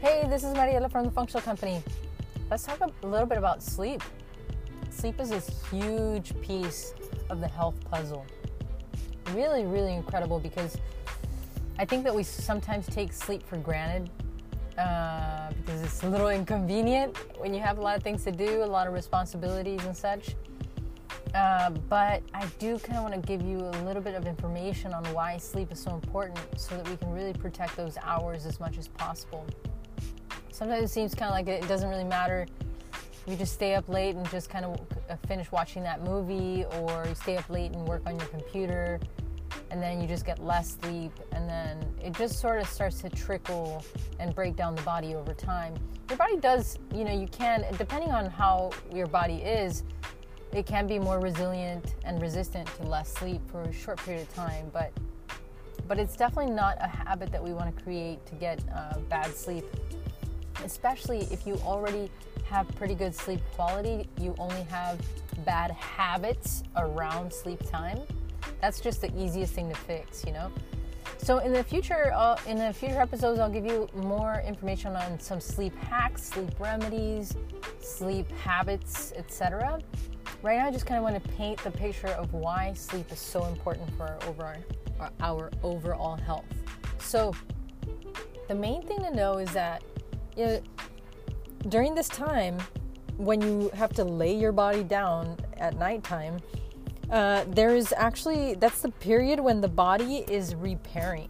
Hey, this is Mariela from the Functional Company. Let's talk a little bit about sleep. Sleep is this huge piece of the health puzzle. Really, really incredible because I think that we sometimes take sleep for granted uh, because it's a little inconvenient when you have a lot of things to do, a lot of responsibilities and such. Uh, but I do kind of want to give you a little bit of information on why sleep is so important so that we can really protect those hours as much as possible. Sometimes it seems kind of like it doesn't really matter you just stay up late and just kind of uh, finish watching that movie, or you stay up late and work on your computer, and then you just get less sleep, and then it just sort of starts to trickle and break down the body over time. Your body does, you know, you can, depending on how your body is, it can be more resilient and resistant to less sleep for a short period of time, but but it's definitely not a habit that we want to create to get uh, bad sleep, especially if you already have pretty good sleep quality. You only have bad habits around sleep time. That's just the easiest thing to fix, you know. So in the future, uh, in the future episodes, I'll give you more information on some sleep hacks, sleep remedies, sleep habits, etc right now I just kind of want to paint the picture of why sleep is so important for our overall, our overall health. So, the main thing to know is that you know, during this time, when you have to lay your body down at nighttime, uh, there is actually that's the period when the body is repairing.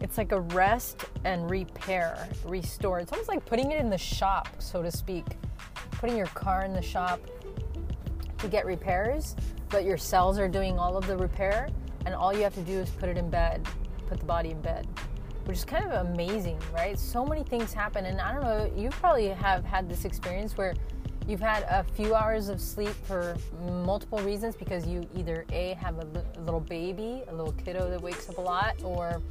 It's like a rest and repair, restore. It's almost like putting it in the shop, so to speak. Putting your car in the shop, to get repairs, but your cells are doing all of the repair, and all you have to do is put it in bed, put the body in bed, which is kind of amazing, right? So many things happen, and I don't know, you probably have had this experience where you've had a few hours of sleep for multiple reasons because you either a have a, little baby, a little kiddo that wakes up a lot, or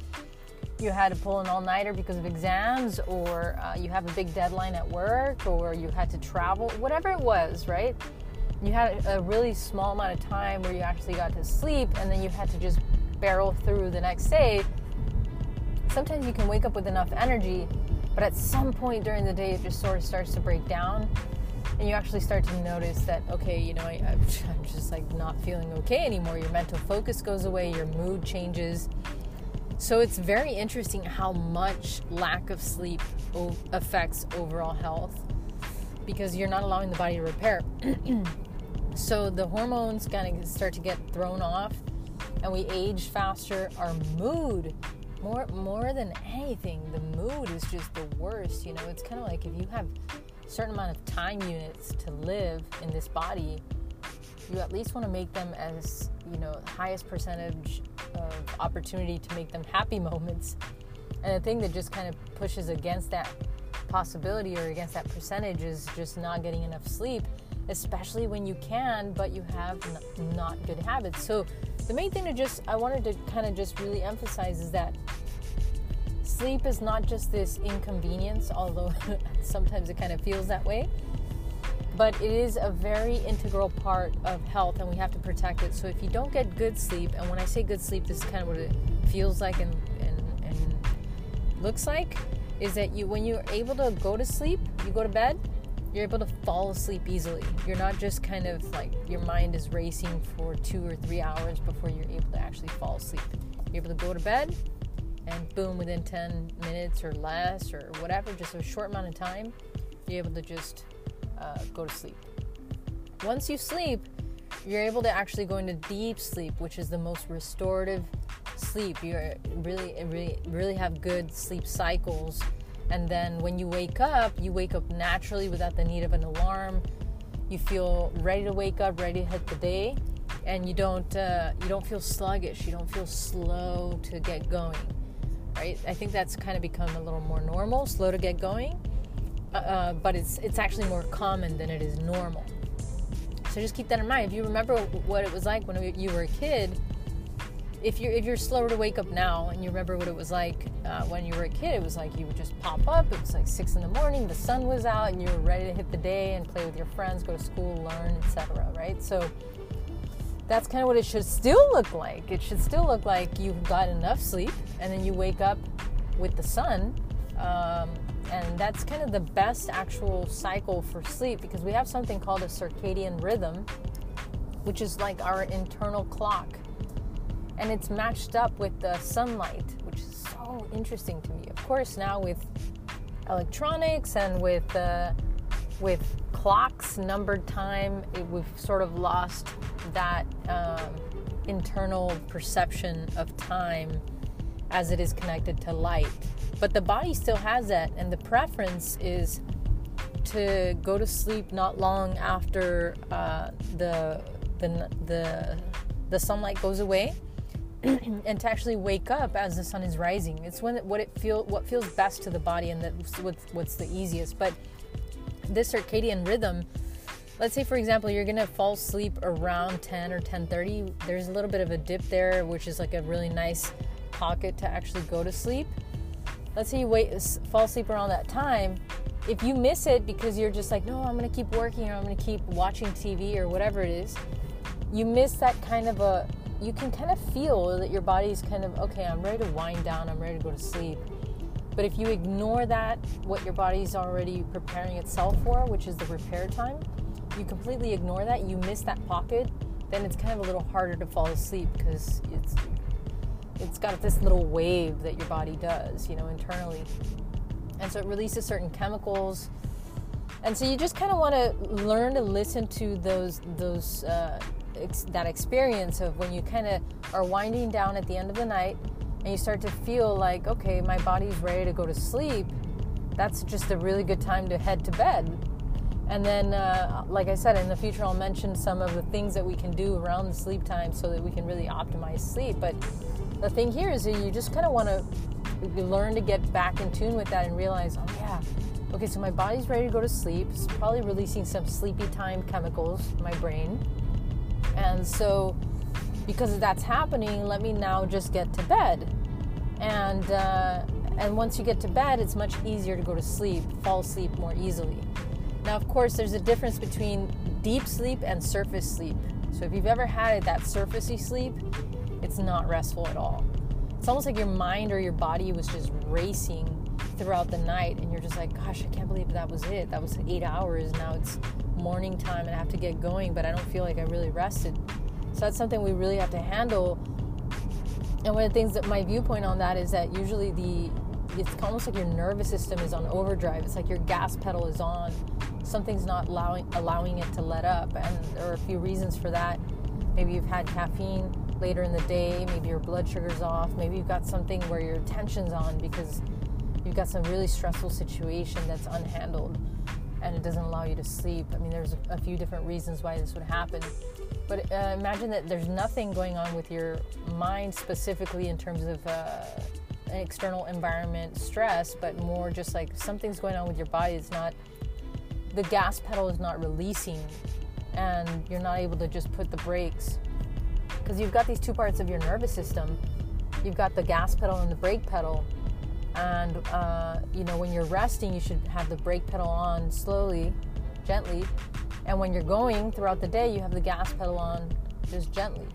you had to pull an all-nighter because of exams or uh, you have a big deadline at work or you had to travel whatever it was right you had a really small amount of time where you actually got to sleep and then you had to just barrel through the next day, sometimes you can wake up with enough energy, but at some point during the day, it just sort of starts to break down. And you actually start to notice that, okay, you know, I, am just like not feeling okay anymore. Your mental focus goes away, your mood changes. So it's very interesting how much lack of sleep affects overall health because you're not allowing the body to repair. So the hormones kind of start to get thrown off, and we age faster. Our mood, more more than anything, the mood is just the worst. You know, it's kind of like if you have a certain amount of time units to live in this body, you at least want to make them as you know highest percentage of opportunity to make them happy moments. And the thing that just kind of pushes against that possibility or against that percentage is just not getting enough sleep especially when you can, but you have n- not good habits. So, the main thing to just, I wanted to kind of just really emphasize is that sleep is not just this inconvenience, although sometimes it kind of feels that way, but it is a very integral part of health and we have to protect it. So, if you don't get good sleep, and when I say good sleep, this is kind of what it feels like and, and, and looks like, is that you, when you're able to go to sleep, you go to bed, you're able to fall asleep easily. You're not just kind of like your mind is racing for two or three hours before you're able to actually fall asleep. You're able to go to bed and boom, within 10 minutes or less or whatever, just a short amount of time, you're able to just uh, go to sleep. Once you sleep, you're able to actually go into deep sleep, which is the most restorative sleep. You really, really, really have good sleep cycles and then when you wake up, you wake up naturally without the need of an alarm. You feel ready to wake up, ready to hit the day, and you don't uh, you don't feel sluggish. You don't feel slow to get going, right? I think that's kind of become a little more normal, slow to get going, uh, uh but it's it's actually more common than it is normal. So just keep that in mind. If you remember what it was like when you were a kid, if you're if you're slower to wake up now and you remember what it was like uh, when you were a kid, it was like you would just pop up. It was like six in the morning, the sun was out, and you were ready to hit the day and play with your friends, go to school, learn, etc. Right? So that's kind of what it should still look like. It should still look like you've got enough sleep, and then you wake up with the sun. Um, and that's kind of the best actual cycle for sleep because we have something called a circadian rhythm, which is like our internal clock. And it's matched up with the sunlight, which is so interesting to me. Of course, now with electronics and with uh, with clocks, numbered time, it, we've sort of lost that um, internal perception of time as it is connected to light. But the body still has that, and the preference is to go to sleep not long after uh, the, the the the sunlight goes away, and to actually wake up as the sun is rising. It's when what it feel what feels best to the body, and that's what's, what's the easiest. But this circadian rhythm let's say for example you're gonna fall asleep around 10 or 10.30 there's a little bit of a dip there which is like a really nice pocket to actually go to sleep let's say you wait fall asleep around that time if you miss it because you're just like no i'm gonna keep working or i'm gonna keep watching tv or whatever it is you miss that kind of a you can kind of feel that your body's kind of okay i'm ready to wind down i'm ready to go to sleep but if you ignore that, what your body's already preparing itself for, which is the repair time, you completely ignore that, you miss that pocket, then it's kind of a little harder to fall asleep because it's it's got this little wave that your body does, you know, internally. And so it releases certain chemicals. And so you just kind of want to learn to listen to those those uh, ex- that experience of when you kind of are winding down at the end of the night and you start to feel like, okay, my body's ready to go to sleep, that's just a really good time to head to bed. And then, uh, like I said, in the future, I'll mention some of the things that we can do around the sleep time so that we can really optimize sleep. But the thing here is that you just kind of want to learn to get back in tune with that and realize, oh, yeah, okay, so my body's ready to go to sleep. It's probably releasing some sleepy time chemicals in my brain. And so, because that's happening, let me now just get to bed. And uh, and once you get to bed, it's much easier to go to sleep, fall asleep more easily. Now, of course, there's a difference between deep sleep and surface sleep. So if you've ever had that surfacey sleep, it's not restful at all. It's almost like your mind or your body was just racing throughout the night, and you're just like, gosh, I can't believe that was it. That was eight hours. Now it's morning time, and I have to get going, but I don't feel like I really rested. So that's something we really have to handle. And one of the things that my viewpoint on that is that usually the it's almost like your nervous system is on overdrive. It's like your gas pedal is on. Something's not allowing allowing it to let up, and there are a few reasons for that. Maybe you've had caffeine later in the day. Maybe your blood sugar's off. Maybe you've got something where your tension's on because you've got some really stressful situation that's unhandled, and it doesn't allow you to sleep. I mean, there's a few different reasons why this would happen. But uh, imagine that there's nothing going on with your mind specifically in terms of uh, an external environment stress, but more just like something's going on with your body. It's not, the gas pedal is not releasing, and you're not able to just put the brakes. Because you've got these two parts of your nervous system you've got the gas pedal and the brake pedal. And, uh, you know, when you're resting, you should have the brake pedal on slowly, gently, and when you're going throughout the day, you have the gas pedal on just gently,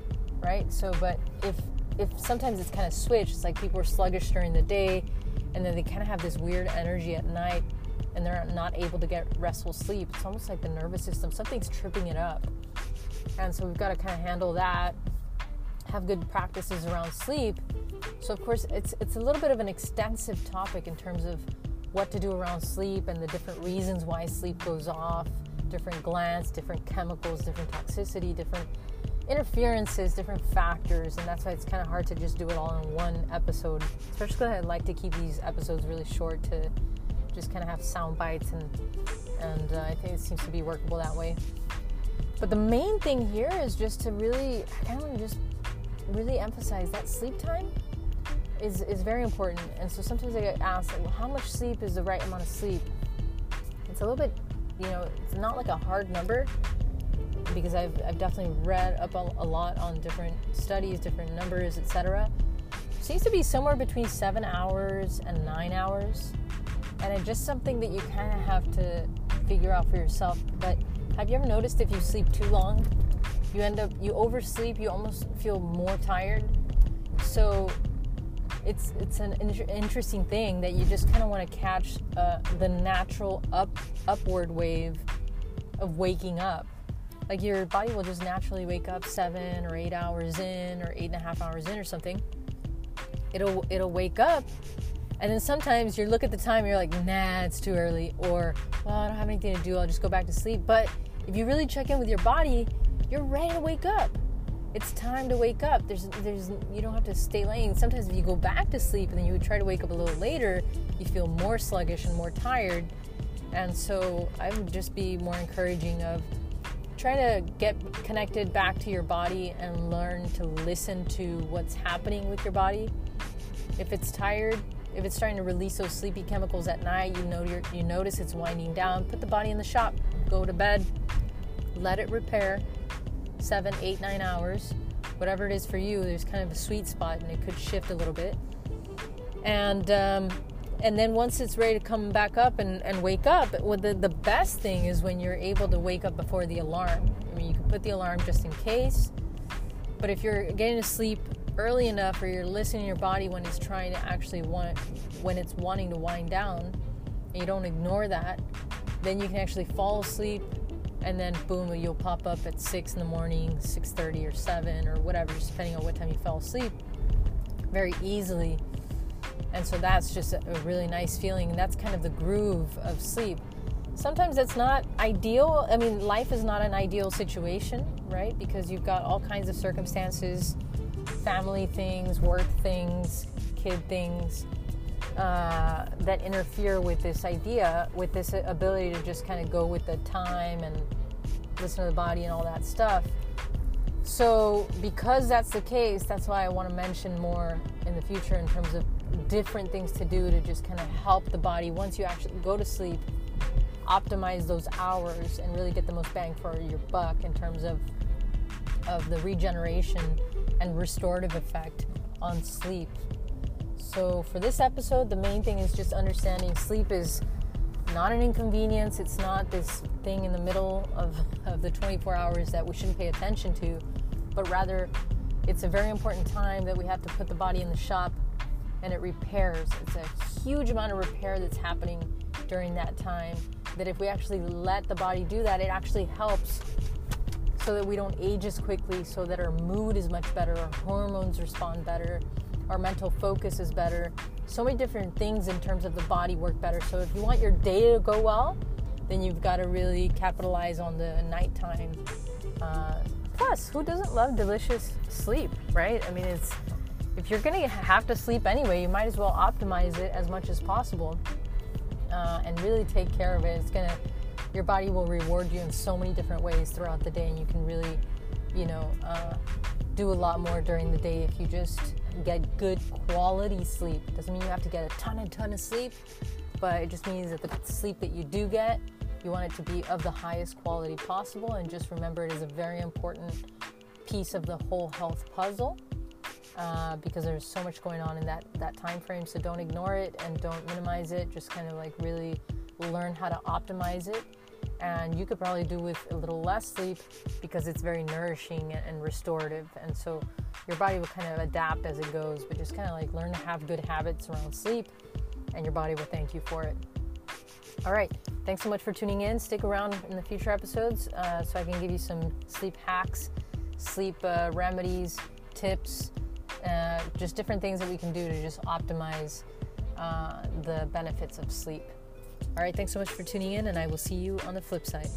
right? So, but if if sometimes it's kind of switched, it's like people are sluggish during the day, and then they kind of have this weird energy at night, and they're not able to get restful sleep. It's almost like the nervous system, something's tripping it up, and so we've got to kind of handle that. Have good practices around sleep. So, of course, it's it's a little bit of an extensive topic in terms of what to do around sleep and the different reasons why sleep goes off different glands, different chemicals, different toxicity, different interferences, different factors, and that's why it's kind of hard to just do it all in one episode. Especially I like to keep these episodes really short to just kind of have sound bites, and and uh, I think it seems to be workable that way. But the main thing here is just to really, kind of just really emphasize that sleep time is is very important. And so sometimes I get asked, like, well, how much sleep is the right amount of sleep? It's a little bit you know, it's not like a hard number because I've, I've definitely read up a, a lot on different studies, different numbers, etc. Seems to be somewhere between seven hours and nine hours. And it's just something that you kind of have to figure out for yourself. But have you ever noticed if you sleep too long, you end up, you oversleep, you almost feel more tired? So it's it's an in- interesting thing that you just kind of want to catch uh, the natural up upward wave of waking up. Like your body will just naturally wake up seven or eight hours in, or eight and a half hours in, or something. It'll it'll wake up, and then sometimes you look at the time, you're like, nah, it's too early, or well, I don't have anything to do, I'll just go back to sleep. But if you really check in with your body, you're ready to wake up it's time to wake up. There's, there's, you don't have to stay laying. Sometimes if you go back to sleep and then you would try to wake up a little later, you feel more sluggish and more tired. And so I would just be more encouraging of try to get connected back to your body and learn to listen to what's happening with your body. If it's tired, if it's starting to release those sleepy chemicals at night, you know you notice it's winding down. Put the body in the shop. Go to bed. Let it repair seven, eight, nine hours, whatever it is for you. There's kind of a sweet spot, and it could shift a little bit. And um, and then once it's ready to come back up and, and wake up, well, the, the best thing is when you're able to wake up before the alarm. I mean, you can put the alarm just in case, but if you're getting to sleep early enough or you're listening to your body when it's trying to actually want, when it's wanting to wind down, and you don't ignore that, then you can actually fall asleep and then boom you'll pop up at 6 in the morning 6.30 or 7 or whatever just depending on what time you fell asleep very easily. And so that's just a, really nice feeling and that's kind of the groove of sleep. Sometimes it's not ideal i mean life is not an ideal situation right? Because you've got all kinds of circumstances family things work things kid things uh, that interfere with this idea, with this ability to just kind of go with the time and listen to the body and all that stuff. So, because that's the case, that's why I want to mention more in the future in terms of different things to do to just kind of help the body once you actually go to sleep, optimize those hours and really get the most bang for your buck in terms of of the regeneration and restorative effect on sleep so, for this episode, the main thing is just understanding sleep is not an inconvenience. It's not this thing in the middle of, of the 24 hours that we shouldn't pay attention to, but rather it's a very important time that we have to put the body in the shop and it repairs. It's a huge amount of repair that's happening during that time. That if we actually let the body do that, it actually helps so that we don't age as quickly, so that our mood is much better, our hormones respond better, our mental focus is better. So many different things in terms of the body work better. So if you want your day to go well, then you've got to really capitalize on the nighttime. Uh, plus, who doesn't love delicious sleep, right? I mean, it's if you're gonna have to sleep anyway, you might as well optimize it as much as possible uh, and really take care of it. It's gonna your body will reward you in so many different ways throughout the day, and you can really, you know, uh, do a lot more during the day if you just get good quality sleep. Doesn't mean you have to get a ton and ton of sleep, but it just means that the sleep that you do get, you want it to be of the highest quality possible. And just remember, it is a very important piece of the whole health puzzle. Uh, because there's so much going on in that that time frame so don't ignore it and don't minimize it just kind of like really learn how to optimize it and you could probably do with a little less sleep because it's very nourishing and restorative and so your body will kind of adapt as it goes but just kind of like learn to have good habits around sleep and your body will thank you for it. All right thanks so much for tuning in. Stick around in the future episodes uh, so i can give you some sleep hacks sleep uh, remedies tips uh, just different things that we can do to just optimize uh, the benefits of sleep. All right, thanks so much for tuning in, and I will see you on the flip side.